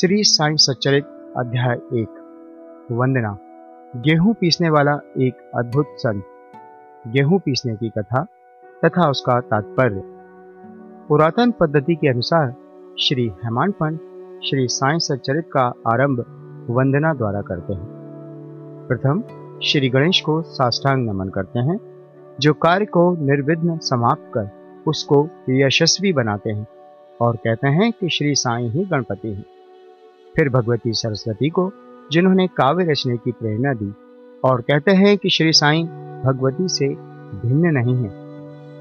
श्री साई सच्चरित अध्याय एक। वंदना। गेहूँ पीसने वाला एक अद्भुत संत। गेहूँ पीसने की कथा तथा उसका तात्पर्य। पुरातन पद्धति के अनुसार श्री हेमान पंत श्री साई सच्चरित का आरंभ वंदना द्वारा करते हैं। प्रथम, श्री गणेश को साष्टांग नमन करते हैं, जो कार्य को निर्विघ्न समाप्त कर उसको यशस्वी बनाते हैं और कहते हैं कि श्री साई ही गणपति हैं। फिर भगवती सरस्वती को, जिन्होंने काव्य रचने की प्रेरणा दी, और कहते हैं कि श्री साईं भगवती से भिन्न नहीं है,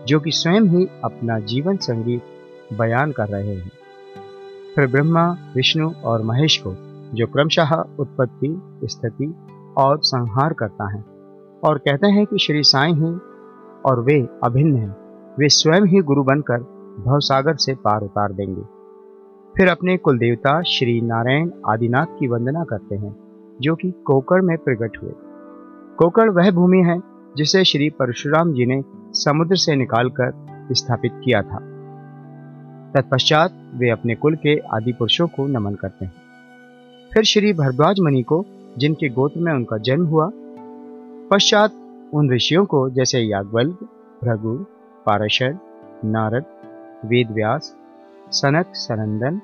जो कि स्वयं ही अपना जीवन संगीत बयान कर रहे हैं। फिर ब्रह्मा, विष्णु और महेश को, जो क्रमशः उत्पत्ति, स्थिति और संहार करता है, और कहते हैं कि श्री साईं ही और वे अभिन्न हैं, वे स्वयं ही गुरु बनकर भवसागर से पार उतार देंगे। फिर अपने कुलदेवता श्री नारायण आदिनाथ की वंदना करते हैं, जो कि कोकड़ में प्रकट हुए। कोकड़ वह भूमि है, जिसे श्री परशुराम जी ने समुद्र से निकालकर स्थापित किया था। तत्पश्चात वे अपने कुल के आदि पुरुषों को नमन करते हैं। फिर श्री भरद्वाज मुनि को, जिनके गोत्र में उनका जन्म हुआ, पश्चात उन ऋषियों को, जैसे याज्ञवल्क भृगु, पारशर, नारद, वेदव्यास सनक सनंदन,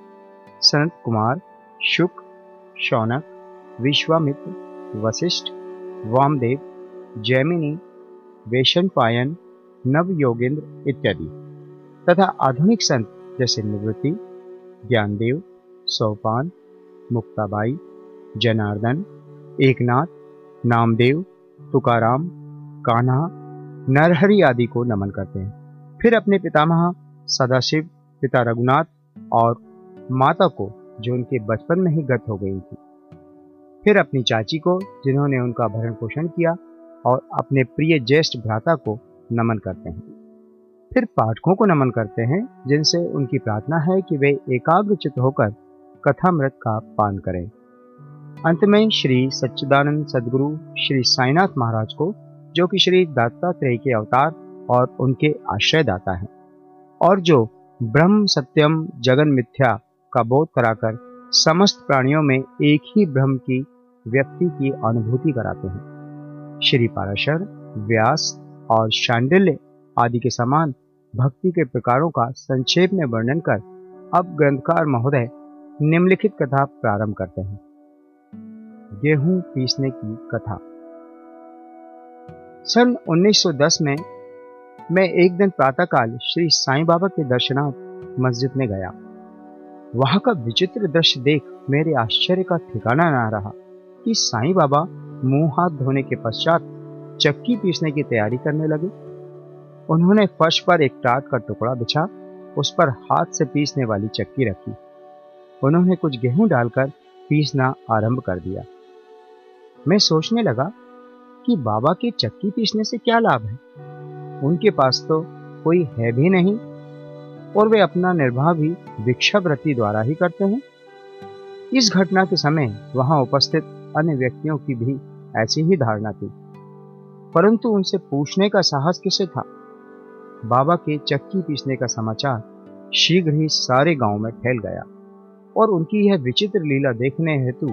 सनत कुमार, शुक, शौनक, विश्वामित्र, वशिष्ठ, वामदेव, जैमिनी, वेशनपायन, नव योगेंद्र इत्यादि। तथा आधुनिक संत जैसे निवृत्ति, ज्ञानदेव, सोपान, मुक्ताबाई, जनार्दन, एकनाथ, नामदेव, तुकाराम, कान्हा, नरहरि आदि को नमन करते हैं। फिर अपने पितामह, सदाशिव पिता रघुनाथ और माता को, जो उनके बचपन में ही गत हो गई थी। फिर अपनी चाची को, जिन्होंने उनका भरण पोषण किया और अपने प्रिय ज्येष्ठ भ्राता को नमन करते हैं। फिर पाठकों को नमन करते हैं, जिनसे उनकी प्रार्थना है कि वे एकाग्रचित होकर कथामृत का पान करें। अंत में श्री सच्चिदानंद सदगुरु श्री साईनाथ महाराज को, जो कि श्री दत्तात्रेय के अवतार और उनके आश्रयदाता हैं, और जो ब्रह्म सत्यम जगन मिथ्या का बोध कराकर समस्त प्राणियों में एक ही ब्रह्म की व्यक्ति की अनुभूति कराते हैं। श्री पाराशर, व्यास और शांडिल्य आदि के समान भक्ति के प्रकारों का संक्षेप में वर्णन कर अब ग्रंथकार महोदय निम्नलिखित कथा प्रारंभ करते हैं। गेहूँ पीसने की कथा। सन 1910 में मैं एक दिन प्रातःकाल श्री साईं बाबा के दर्शनार्थ मस्जिद में गया। वहाँ का विचित्र दृश्य देख मेरे आश्चर्य का ठिकाना ना रहा कि साईं बाबा मुँह हाथ धोने के पश्चात चक्की पीसने की तैयारी करने लगे। उन्होंने फर्श पर एक टाट का टुकड़ा बिछा, उस पर हाथ से पीसने वाली चक्की रखी। उन्होंने कुछ गेहूँ डालकर पीसना आरंभ कर दिया। मैं सोचने लगा कि बाबा के चक्की पीसने से क्या लाभ है? उनके पास तो कोई है भी नहीं, और वे अपना निर्वाह भी भिक्षावृत्ति द्वारा ही करते हैं। इस घटना के समय वहाँ उपस्थित अन्य व्यक्तियों की भी ऐसी ही धारणा थी, परंतु उनसे पूछने का साहस किसे था? बाबा के चक्की पीसने का समाचार शीघ्र ही सारे गाँव में फैल गया, और उनकी यह विचित्र लीला देखने हेतु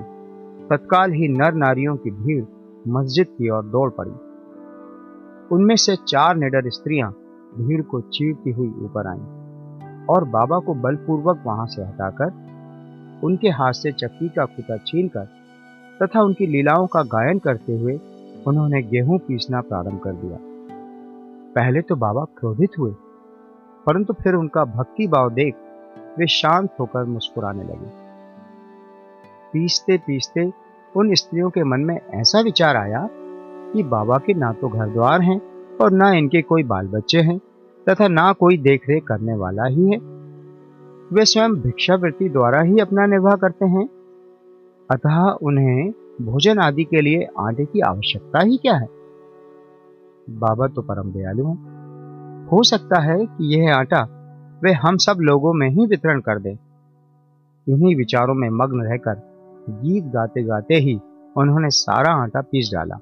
तत्काल ही नर नारियों की भीड़ मस्जिद की ओर दौड़ पड़ी। उनमें से चार निडर स्त्रियाँ भीड़ को चीरती हुई ऊपर आईं और बाबा को बलपूर्वक वहाँ से हटाकर उनके हाथ से चक्की का कुता छीनकर तथा उनकी लीलाओं का गायन करते हुए उन्होंने गेहूँ पीसना प्रारंभ कर दिया। पहले तो बाबा क्रोधित हुए, परंतु फिर उनका भक्ति भाव देख वे शांत होकर मुस्कुराने लगे। पीसते पीसते उन स्त्रियों के मन में ऐसा विचार आया कि बाबा के ना तो घर द्वार हैं और ना इनके कोई बाल बच्चे हैं, तथा ना कोई देखरेख करने वाला ही है। वे स्वयं भिक्षावृत्ति द्वारा ही अपना निर्वाह करते हैं। अतः उन्हें भोजन आदि के लिए आटे की आवश्यकता ही क्या है? बाबा तो परम दयालु हैं। हो सकता है कि यह आटा वे हम सब लोगों में ही वितरण कर दे। इन्हीं विचारों में मग्न रहकर गीत गाते गाते ही उन्होंने सारा आटा पीस डाला।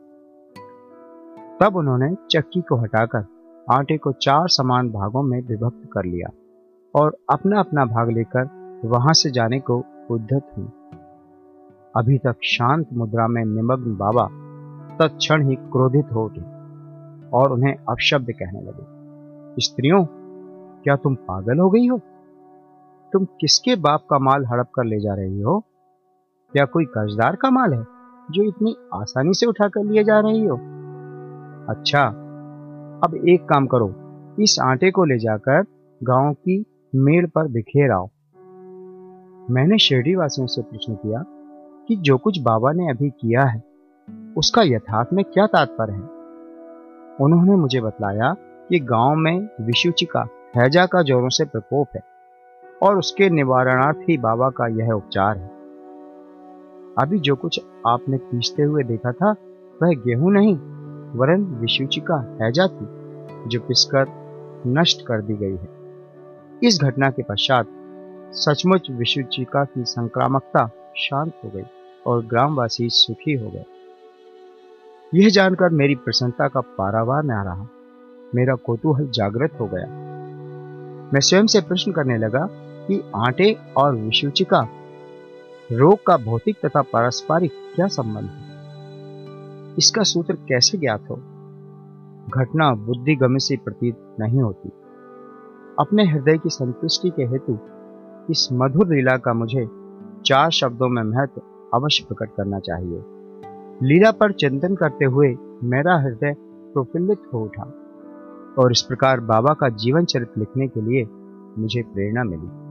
तब उन्होंने चक्की को हटाकर आटे को चार समान भागों में विभक्त कर लिया और अपना अपना भाग लेकर वहाँ से जाने को उद्धत हुई। अभी तक शांत मुद्रा में निमग्न बाबा तत्क्षण ही क्रोधित हो उठे और उन्हें अपशब्द कहने लगे, स्त्रियों, क्या तुम पागल हो गई हो? तुम किसके बाप का माल हड़प कर ले जा रही हो? क्या कोई कर्जदार का माल है जो इतनी आसानी से उठाकर लिए जा रही हो? अच्छा अब एक काम करो, इस आटे को ले जाकर गाँव की मेड़ पर बिखेर आओ। मैंने शिरडी वासियों से प्रश्न किया कि जो कुछ बाबा ने अभी किया है, उसका यथार्थ में क्या तात्पर्य है? उन्होंने मुझे बतलाया कि गाँव में विशुचि का, हैजा का जोरों से प्रकोप है, और उसके निवारणार्थ ही बाबा का यह उपचार है। अभी जो कुछ आपने पीसते हुए देखा था, वह गेहूँ नहीं वरन विशुचि का हैजा थी जो पिसकर नष्ट कर दी गई है। इस घटना के पश्चात सचमुच विशुचिका की संक्रामकता शांत हो गई और ग्रामवासी सुखी हो गए। यह जानकर मेरी प्रसन्नता का पारावार न रहा, मेरा कौतूहल जागृत हो गया। मैं स्वयं से प्रश्न करने लगा कि आटे और विशुचिका रोग का भौतिक तथा पारस्परिक क्या संबंध है? इसका सूत्र कैसे ज्ञात हो? घटना बुद्धिगम्य से प्रतीत नहीं होती। अपने हृदय की संतुष्टि के हेतु इस मधुर लीला का मुझे चार शब्दों में महत्व अवश्य प्रकट करना चाहिए। लीला पर चिंतन करते हुए मेरा हृदय प्रफुल्लित हो उठा और इस प्रकार बाबा का जीवन चरित्र लिखने के लिए मुझे प्रेरणा मिली।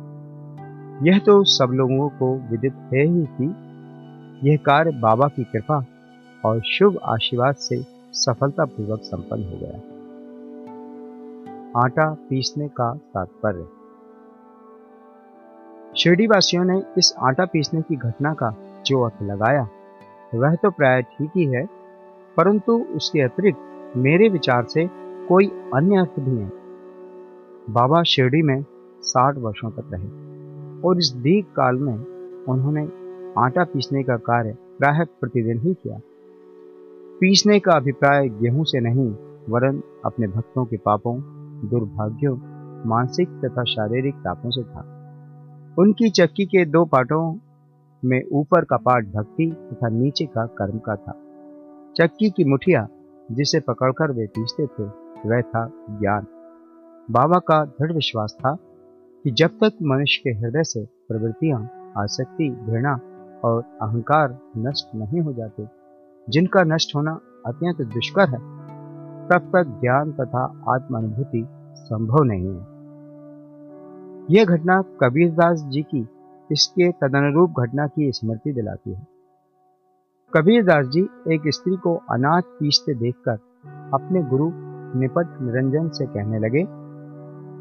यह तो सब लोगों को विदित है ही कि यह कार्य बाबा की कृपा और शुभ आशीर्वाद से सफलतापूर्वक संपन्न हो गया। आटा पीसने का तात्पर्य। शिरडी वासियों ने इस आटा पीसने की घटना का जो अर्थ लगाया, वह तो प्राय ठीक ही है, परंतु उसके अतिरिक्त मेरे विचार से कोई अन्य अर्थ भी है बाबा शिरडी में साठ वर्षों तक रहे और इस दीर्घ काल में उन्होंने आटा पीसने का कार्य प्राय प्रतिदिन ही किया। पीसने का अभिप्राय गेहूँ से नहीं, वरन अपने भक्तों के पापों, दुर्भाग्यों, मानसिक तथा शारीरिक तापों से था। उनकी चक्की के दो पाटों में ऊपर का पाठ भक्ति तथा नीचे का कर्म का था। चक्की की मुठिया जिसे पकड़कर वे पीसते थे, वह था ज्ञान। बाबा का दृढ़ विश्वास था कि जब तक मनुष्य के हृदय से प्रवृत्तियाँ, आसक्ति, घृणा और अहंकार नष्ट नहीं हो जाते जिनका नष्ट होना अत्यंत दुष्कर है, तब तक ज्ञान तथा आत्म अनुभूति संभव नहीं है। यह घटना कबीरदास जी की इसके तदनुरूप घटना की स्मृति दिलाती है। कबीरदास जी एक स्त्री को अनाज पीसते देखकर अपने गुरु निपट निरंजन से कहने लगे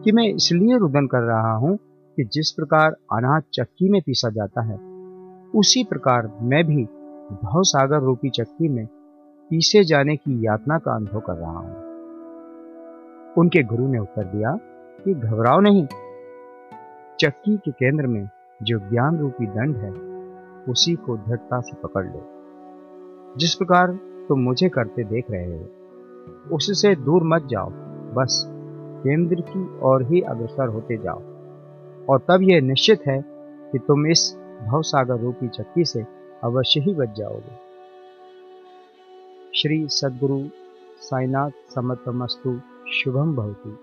कि मैं इसलिए रुदन कर रहा हूँ कि जिस प्रकार अनाज चक्की में पीसा जाता है, उसी प्रकार मैं भी भव सागर रूपी चक्की में पीसे जाने की यातना का अनुभव कर रहा हूँ। उनके गुरु ने उत्तर दिया कि घबराओ नहीं। चक्की के केंद्र में जो ज्ञान रूपी दंड है, उसी को दृढ़ता से पकड़ लो। जिस प्रकार तुम मुझे करते देख रहे हो, उससे दूर मत जाओ। बस केंद्र की ओर ही अग्रसर होते जाओ। और तब यह निश्चित है कि तुम इस भवसागर रूपी चक्की से अवश्य ही बच जाओगे। श्री सदगुरु साईनाथ समतमस्तु शुभम भवती।